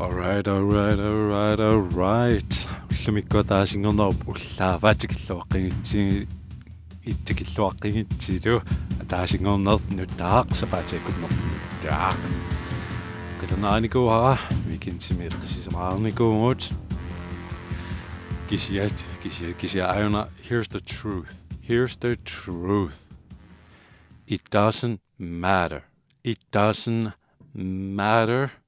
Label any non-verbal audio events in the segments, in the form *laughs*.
Alright, alright, alright, alright. Уллумикко таасингорнеруп уллааваатикиллуаққигитси иттикиллуаққигитсилу таасингорнерт нуттаақ сапаатиаккуннер таақ qilernaanikуара викинтими эққисисамаарникуугут кисиат кисиат кисиа аюна here's the truth here's the truth it doesn't matter it doesn't matter викинти тамааққиссисимаарсимаагуит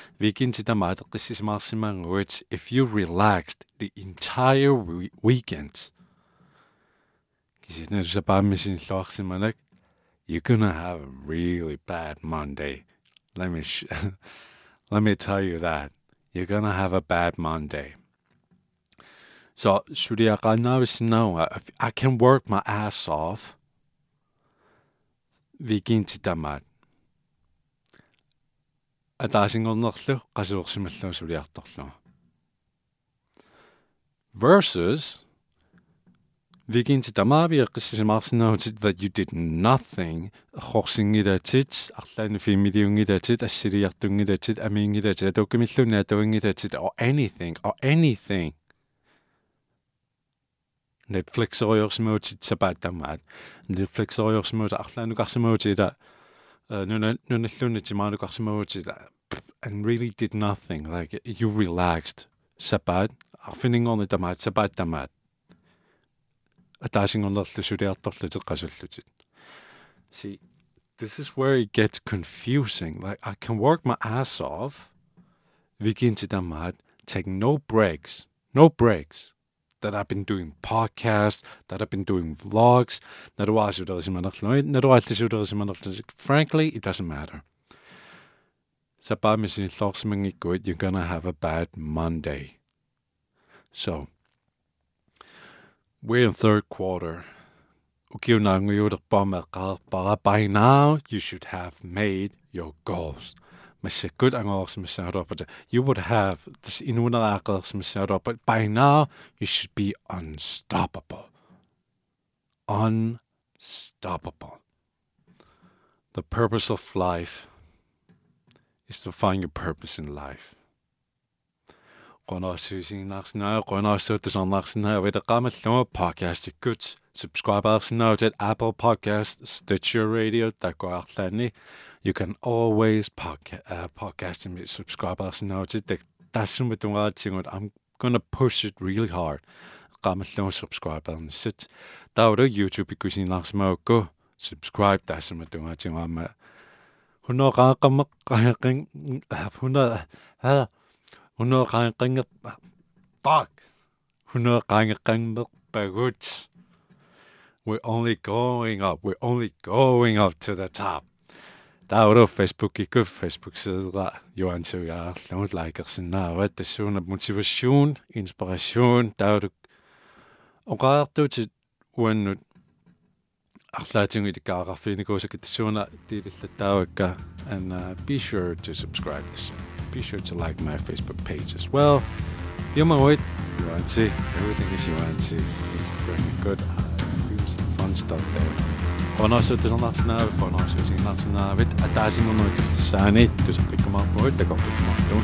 Vikin Chitamatakis Maximan words if you relaxed the entire re- weekend you're gonna have a really bad Monday. Let me sh- *laughs* let me tell you that. You're gonna have a bad Monday. So Suryakanavis no I can work my ass off. Vikinchitamat. атаасингорнерлу qasuursimallu suliartorlu. Versus викинтитамаави эққиссисимаарсинаагутит that you did nothing хорсингилатит арлаани фимилиунгилатит ассилиартунгилатит амиингилатит атуккимиллуни атуингилатит or anything or anything Netflix ориорсимуутит сапааттамаат Netflix ориорсимуут арлаанукарсимуутила нуна нуналлуни тимаанукарсимуутила and really did nothing. Like you relaxed. Sabat, affining on the damat, sabat damat. A dashing on the sudiatorlitiqasullutit. See, this is where it gets confusing. Like I can work my ass off, begin to damat, take no breaks, no breaks that I've been doing podcasts, that I've been doing vlogs. Frankly, it doesn't matter. You're gonna have a bad Monday. So we're in third quarter. By now, you should have made your goals good but er you would have this account, er but by now you should be unstoppable. Unstoppable. The purpose of life is to find your purpose in life. qonarsuusignaarsnaa qonarsuutusarnaarsinaa vitaqamalluma podcastikkuts subscribearsinaa til Apple Podcast Stitcher Radio takuarlaani you can always э, podcast uh, podcast me subscribearsinaa til tassuma tungaatsingut i'm gonna push it really hard. Qamalluma subscribearnissit taulu YouTube ikkusignaarsmaakku subscribe tassuma tungaatsingaama hunaqaaqamma qanaqin 100 ha Hunaqaanqangerpa fuck. Hunaqaanqangerpagut. We're only going up. We're only going up to the top. Tauru Facebook ikku Facebook sidera Johan Sugaarlunut likeersinnaavat tassuuna motivation, inspiration tauru oqaartuutit uannut арлаатингит каарфиникуусакит тассуuna тиилиллаттаавакка and uh, be sure to subscribe to this be sure to like my Facebook page as well. Ilman8, Yuanzi, everything is Yuanzi. Instagram, good. I do some fun stuff there. Panostetaan lapsenäyvit, panostetaan lapsenäyvit. Ää tää sinun on oikeastaan säännitty, se on pikku mahtuu, että kohtuu mahtuu.